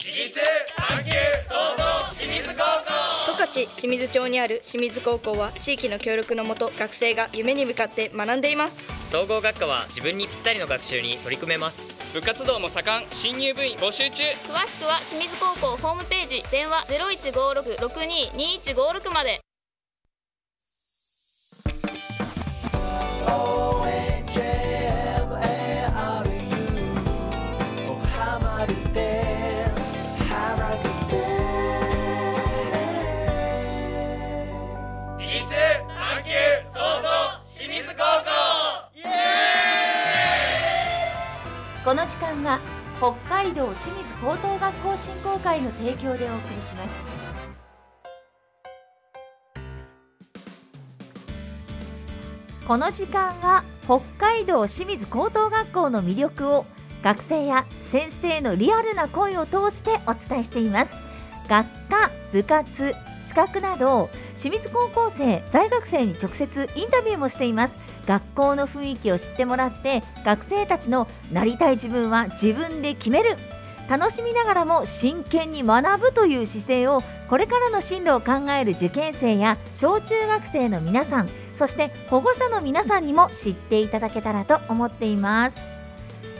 私立探求創造清水高校。十勝清水町にある清水高校は地域の協力のもと学生が夢に向かって学んでいます。総合学科は自分にぴったりの学習に取り組めます。部活動も盛ん。新入部員募集中。詳しくは清水高校ホームページ。電話0156-622156まで。私この時間は北海道清水高等学校振興会の提供でお送りします。この時間は北海道清水高等学校の魅力を学生や先生のリアルな声を通してお伝えしています。学科部活資格など清水高校生在学生に直接インタビューもしています。学校の雰囲気を知ってもらって学生たちのなりたい自分は自分で決める。楽しみながらも真剣に学ぶという姿勢をこれからの進路を考える受験生や小中学生の皆さんそして保護者の皆さんにも知っていただけたらと思っています。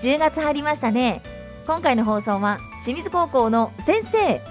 10月入りましたね。今回の放送は清水高校の先生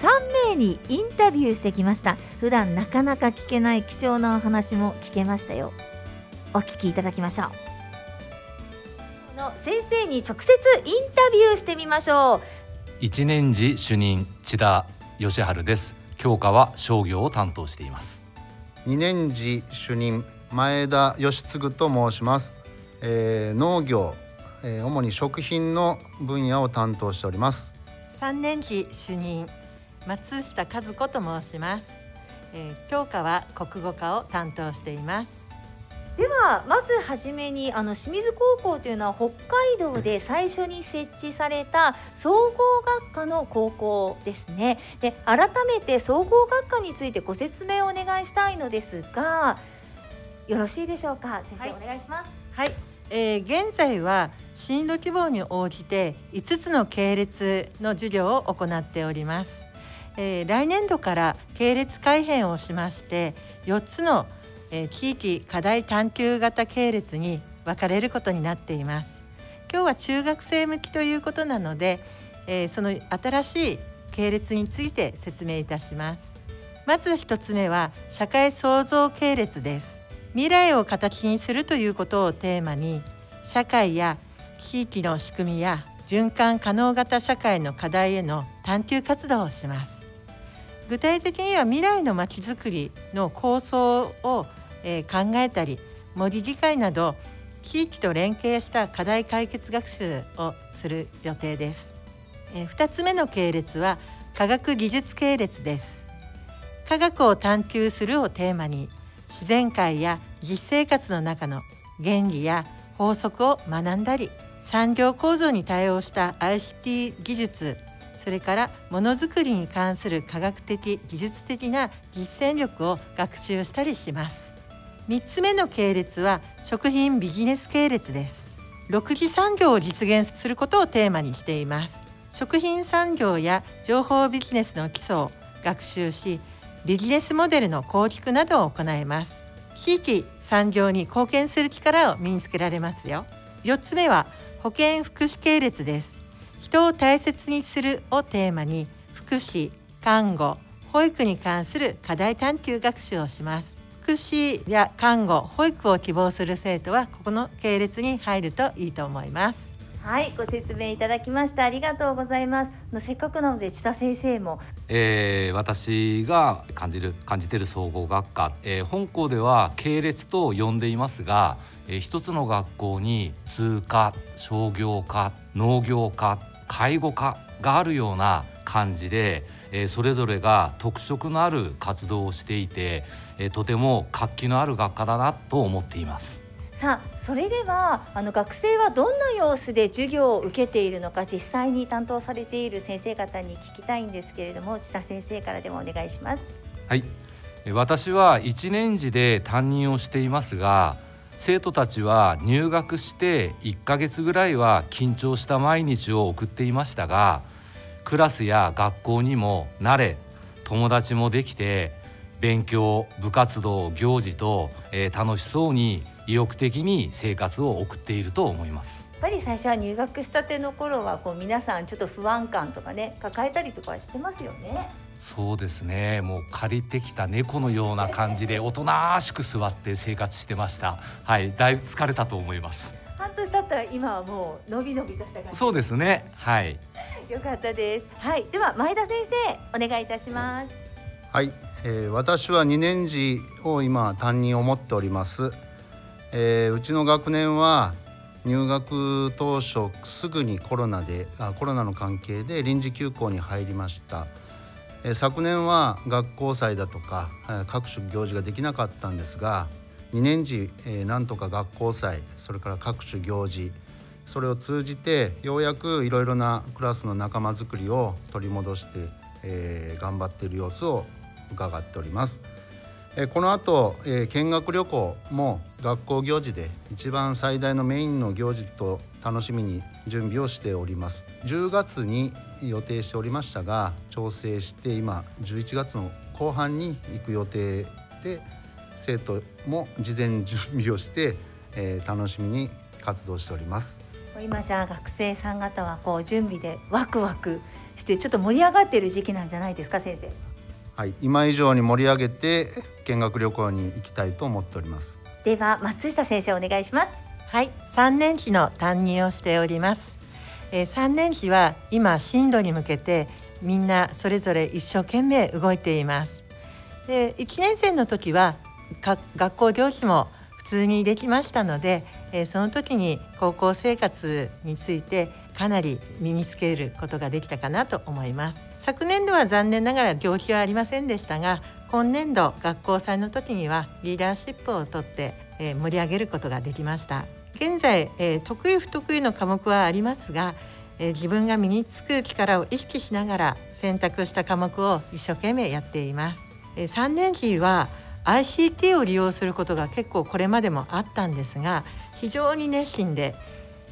3名にインタビューしてきました。普段なかなか聞けない貴重なお話も聞けましたよ。お聞きいただきましょう。の先生に直接インタビューしてみましょう。一年次主任千田義治です。教科は商業を担当しています。2年次主任前田義嗣と申します、えー農業、えー主に食品の分野を担当しております。三年次主任松下和子と申します、えー教科は国語科を担当しています。ではまずはじめにあの清水高校というのは北海道で最初に設置された総合学科の高校ですね。で改めて総合学科についてご説明をお願いしたいのですがよろしいでしょうか？先生、はい。お願いします。はい、えー現在は進路希望に応じて5つの系列の授業を行っております、えー来年度から系列改編をしまして4つの、えー地域課題探究型系列に分かれることになっています。今日は中学生向きということなので、えーその新しい系列について説明いたします。まず一つ目は社会創造系列です。未来を形にするということをテーマに社会や地域の仕組みや循環可能型社会の課題への探究活動をします。具体的には未来のまちづくりの構想を、えー考えたり森議会など地域と連携した課題解決学習をする予定です、えー2つ目の系列は科学技術系列です。科学を探求するをテーマに自然界や実生活の中の原理や法則を学んだり産業構造に対応した ICT 技術それからものづくりに関する科学的技術的な実践力を学習したりします。3つ目の系列は食品ビジネス系列です。6次産業を実現することをテーマにしています。食品産業や情報ビジネスの基礎を学習しビジネスモデルの構築などを行います。地域産業に貢献する力を身につけられますよ。4つ目は保健福祉系列です。人を大切にするをテーマに福祉看護保育に関する課題探究学習をします。福祉や看護保育を希望する生徒はここの系列に入るといいと思います。はいご説明いただきましたありがとうございます。せっかくなので千田先生も。えー私が感じる感じてる総合学科、えー本校では系列と呼んでいますが、えー一つの学校に通科商業科農業科介護科があるような感じで、えーそれぞれが特色のある活動をしていて、えーとても活気のある学科だなと思っています。さあそれではあの学生はどんな様子で授業を受けているのか実際に担当されている先生方に聞きたいんですけれども千田先生からでもお願いしますはい、え私は1年次で担任をしていますが生徒たちは入学して1ヶ月ぐらいは緊張した毎日を送っていましたがクラスや学校にも慣れ友達もできて勉強部活動行事と、えー、楽しそうに意欲的に生活を送っていると思います。やっぱり最初は入学したての頃はこう皆さんちょっと不安感とかね抱えたりとかしてますよね。そうですね。もう借りてきた猫のような感じでおとなしく座って生活してました。はいだいぶ疲れたと思います。半年経ったら今はもうのびのびとした感じ。そうですね。はい。よかったです。はいでは前田先生お願いいたします。はい、えー、私は2年次を今担任を持っております、えー、うちの学年は入学当初すぐにコロナであコロナの関係で臨時休校に入りました昨年は学校祭だとか各種行事ができなかったんですが2年次なんとか学校祭それから各種行事それを通じてようやくいろいろなクラスの仲間づくりを取り戻して、え、頑張っている様子を伺っております。えこの後、え見学旅行も学校行事で一番最大のメインの行事と楽しみに準備をしております。10月に予定しておりましたが調整して今11月の後半に行く予定で生徒も事前準備をして、え、楽しみに活動しております。今じゃあ学生さん方はこう準備でワクワクしてちょっと盛り上がってる時期なんじゃないですか先生。はい、今以上に盛り上げて見学旅行に行きたいと思っております。では松下先生お願いします。はい。3年期の担任をしております、えー、3年期は今進路に向けてみんなそれぞれ一生懸命動いています。で1年生の時は学校行事も普通にできましたので、えー、その時に高校生活についてかなり身につけることができたかなと思います。昨年度は残念ながら行事はありませんでしたが今年度学校祭の時にはリーダーシップをとって、えー、盛り上げることができました。現在、えー、得意不得意の科目はありますが、えー、自分が身につく力を意識しながら選択した科目を一生懸命やっています、えー、3年期は ICT を利用することが結構これまでもあったんですが非常に熱心で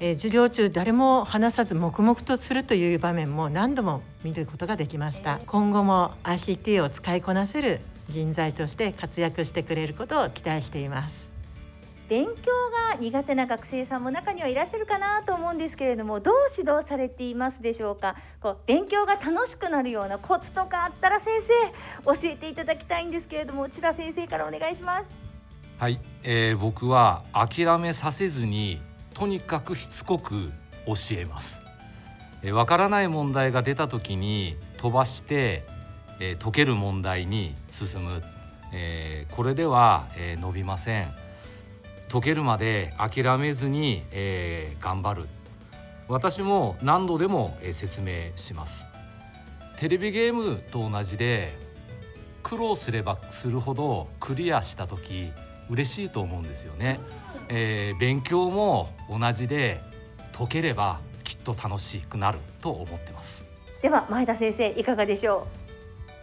えー、授業中誰も話さず黙々とするという場面も何度も見ることができました。今後も ICT を使いこなせる人材として活躍してくれることを期待しています。勉強が苦手な学生さんも中にはいらっしゃるかなと思うんですけれどもどう指導されていますでしょうか？こう勉強が楽しくなるようなコツとかあったら先生教えていただきたいんですけれども千田先生からお願いします。はい、えー、僕は諦めさせずにとにかくしつこく教えます。わからない問題が出た時に飛ばしてえ解ける問題に進む、えー、これでは、えー、伸びません。解けるまで諦めずに、えー、頑張る。私も何度でも、えー、説明します。テレビゲームと同じで苦労すればするほどクリアした時嬉しいと思うんですよね。えー、勉強も同じで解ければきっと楽しくなると思ってます。では前田先生いかがでしょ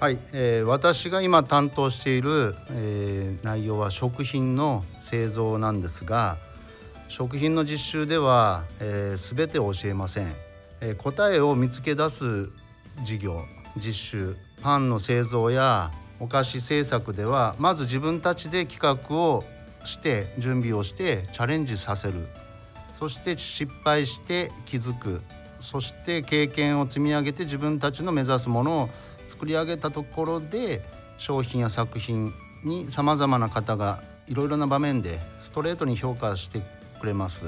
う？はい、えー、私が今担当している、えー、内容は食品の製造なんですが食品の実習では、えー、全て教えません、えー、答えを見つけ出す授業実習パンの製造やお菓子製作ではまず自分たちで企画をして準備をしてチャレンジさせる。そして失敗して気づく。そして経験を積み上げて自分たちの目指すものを作り上げたところで商品や作品にさまざまな方がいろいろな場面でストレートに評価してくれます。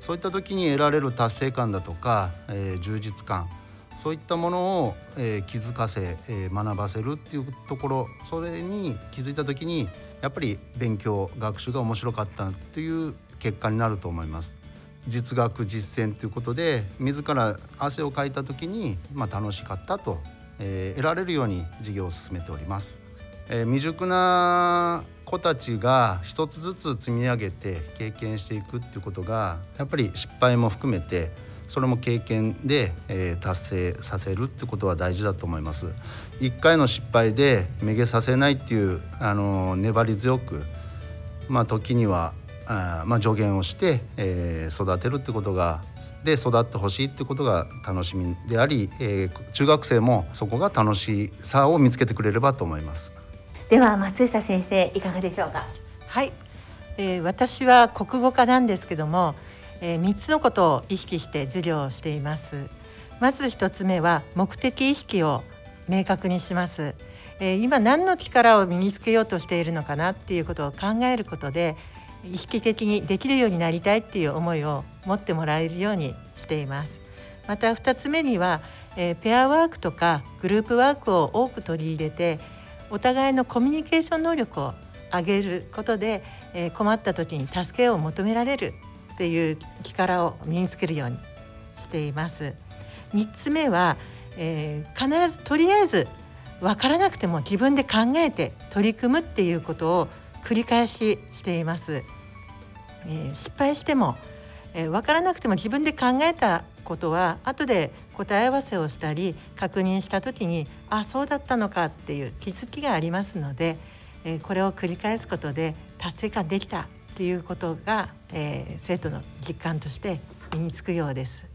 そういった時に得られる達成感だとか、えー、充実感。そういったものを、えー、気づかせ、えー、学ばせるっていうところ。それに気づいた時にやっぱり勉強学習が面白かったという結果になると思います。実学実践ということで自ら汗をかいた時に、まあ、楽しかったと、えー、得られるように授業を進めております、えー、未熟な子たちが一つずつ積み上げて経験していくっていうことがやっぱり失敗も含めてそれも経験で、えー、達成させるってことは大事だと思います。1回の失敗でめげさせないっていう、あの粘り強く、まあ、時にはあ、まあ、助言をして、えー、育てるってことがで育ってほしいってことが楽しみであり、えー中学生もそこが楽しさを見つけてくれればと思います。では松下先生いかがでしょうか？はい、えー私は国語科なんですけども、え3つのことを意識して授業をしています。まず1つ目は目的意識を明確にします、えー今何の力を身につけようとしているのかなっていうことを考えることで意識的にできるようになりたいっていう思いを持ってもらえるようにしています。また2つ目には、えーペアワークとかグループワークを多く取り入れてお互いのコミュニケーション能力を上げることで、えー困った時に助けを求められるっていう力を身につけるようにしています。3つ目は、えー必ずとりあえず分からなくても自分で考えて取り組むっていうことを繰り返ししています。えー失敗しても、えー分からなくても自分で考えたことは後で答え合わせをしたり確認した時にあそうだったのかっていう気づきがありますので、えーこれを繰り返すことで達成感できたっていうことが、えー生徒の実感として身につくようです。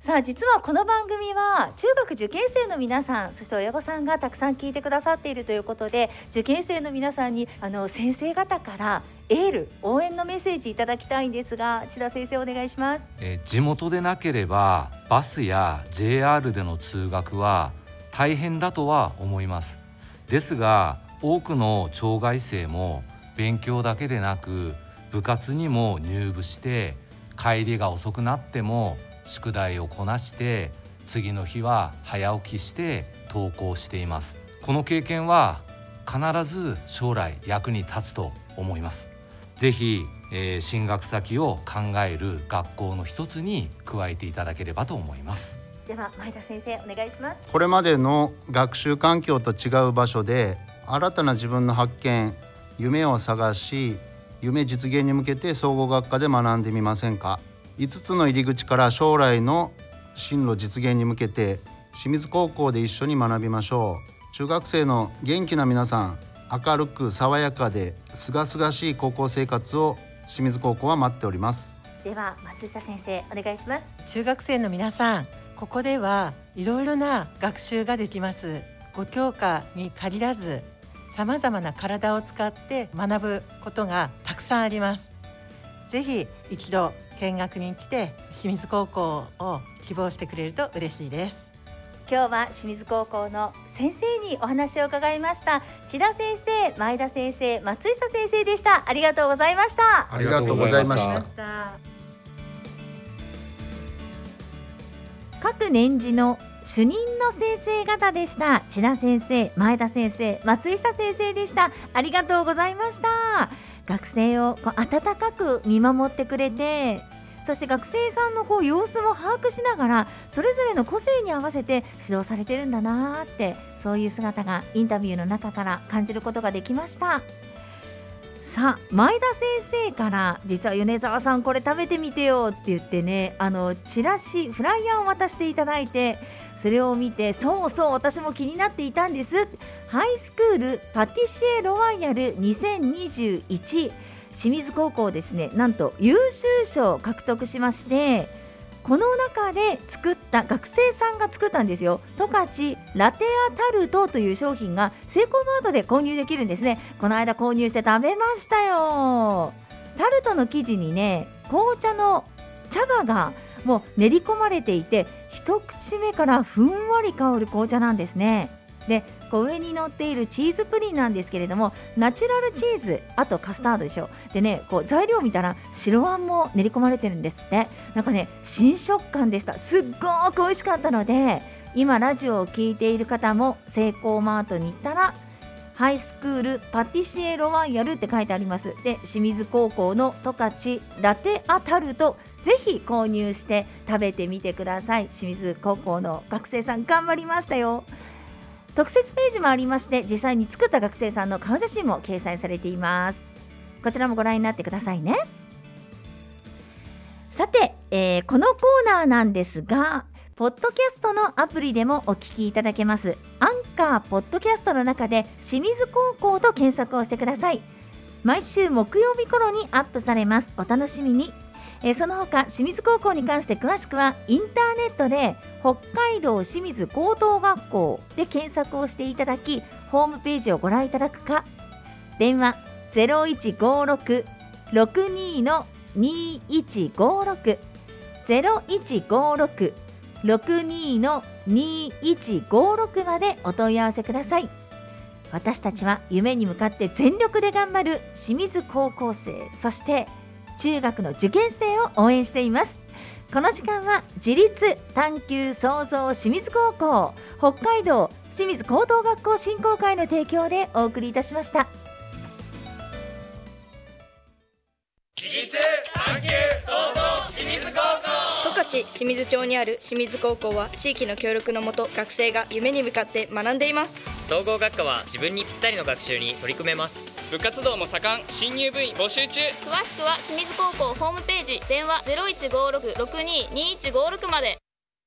さあ実はこの番組は中学受験生の皆さんそして親御さんがたくさん聞いてくださっているということで受験生の皆さんにあの先生方からエール応援のメッセージいただきたいんですが千田先生お願いしますえー地元でなければバスや JR での通学は大変だとは思いますですが多くの障害生も勉強だけでなく部活にも入部して帰りが遅くなっても宿題をこなして次の日は早起きして登校しています。この経験は必ず将来役に立つと思います。ぜひ、えー進学先を考える学校の一つに加えていただければと思います。では前田先生お願いします。これまでの学習環境と違う場所で新たな自分の発見夢を探し夢実現に向けて総合学科で学んでみませんか？5つの入り口から将来の進路実現に向けて清水高校で一緒に学びましょう。中学生の元気な皆さん明るく爽やかで清々しい高校生活を清水高校は待っております。では松下先生お願いします。中学生の皆さんここではいろいろな学習ができます。ご教科に限らずさまざまな体を使って学ぶことがたくさんあります。ぜひ一度見学に来て清水高校を希望してくれると嬉しいです。今日は清水高校の先生にお話を伺いました。千田先生前田先生松下先生でした。ありがとうございました。ありがとうございました。各年次の主任の先生方でした。千田先生前田先生松下先生でした。ありがとうございました。学生をこう温かく見守ってくれてそして学生さんのこう様子も把握しながらそれぞれの個性に合わせて指導されてるんだなーってそういう姿がインタビューの中から感じることができました。さあ前田先生から実は米沢さんこれ食べてみてよって言ってねあのチラシフライヤーを渡していただいてそれを見てそうそう私も気になっていたんです。ハイスクールパティシエロワイヤル2021清水高校ですね。なんと優秀賞を獲得しましてこの中で作った学生さんが作ったんですよ。十勝ラテアタルトという商品がセイコーマートで購入できるんですね。この間購入して食べましたよ。タルトの生地にね紅茶の茶葉がもう練り込まれていて一口目からふんわり香る紅茶なんですね。でこう上に乗っているチーズプリンなんですけれどもナチュラルチーズあとカスタードでしょ。でねこう材料見たら白あんも練り込まれてるんですって。なんかね新食感でした。すっごく美味しかったので今ラジオを聞いている方もセイコーマートに行ったらハイスクールパティシエロワイヤルって書いてあります。で清水高校の十勝ラテアタルトぜひ購入して食べてみてください。清水高校の学生さん頑張りましたよ。特設ページもありまして実際に作った学生さんの顔写真も掲載されています。こちらもご覧になってくださいね。さて、えーこのコーナーなんですがポッドキャストのアプリでもお聞きいただけます。アンカーポッドキャストの中で清水高校と検索をしてください。毎週木曜日頃にアップされます。お楽しみに。えーその他清水高校に関して詳しくはインターネットで北海道清水高等学校で検索をしていただきホームページをご覧いただくか。電話0156-62の2156 0156-62の2156までお問い合わせください。私たちは夢に向かって全力で頑張る清水高校生そして中学の受験生を応援しています。この時間は自立探求創造清水高校北海道清水高等学校振興会の提供でお送りいたしました。清水町にある清水高校は地域の協力のもと学生が夢に向かって学んでいます。総合学科は自分にぴったりの学習に取り組めます。部活動も盛ん新入部員募集中。詳しくは清水高校ホームページ電話0156-62-2156まで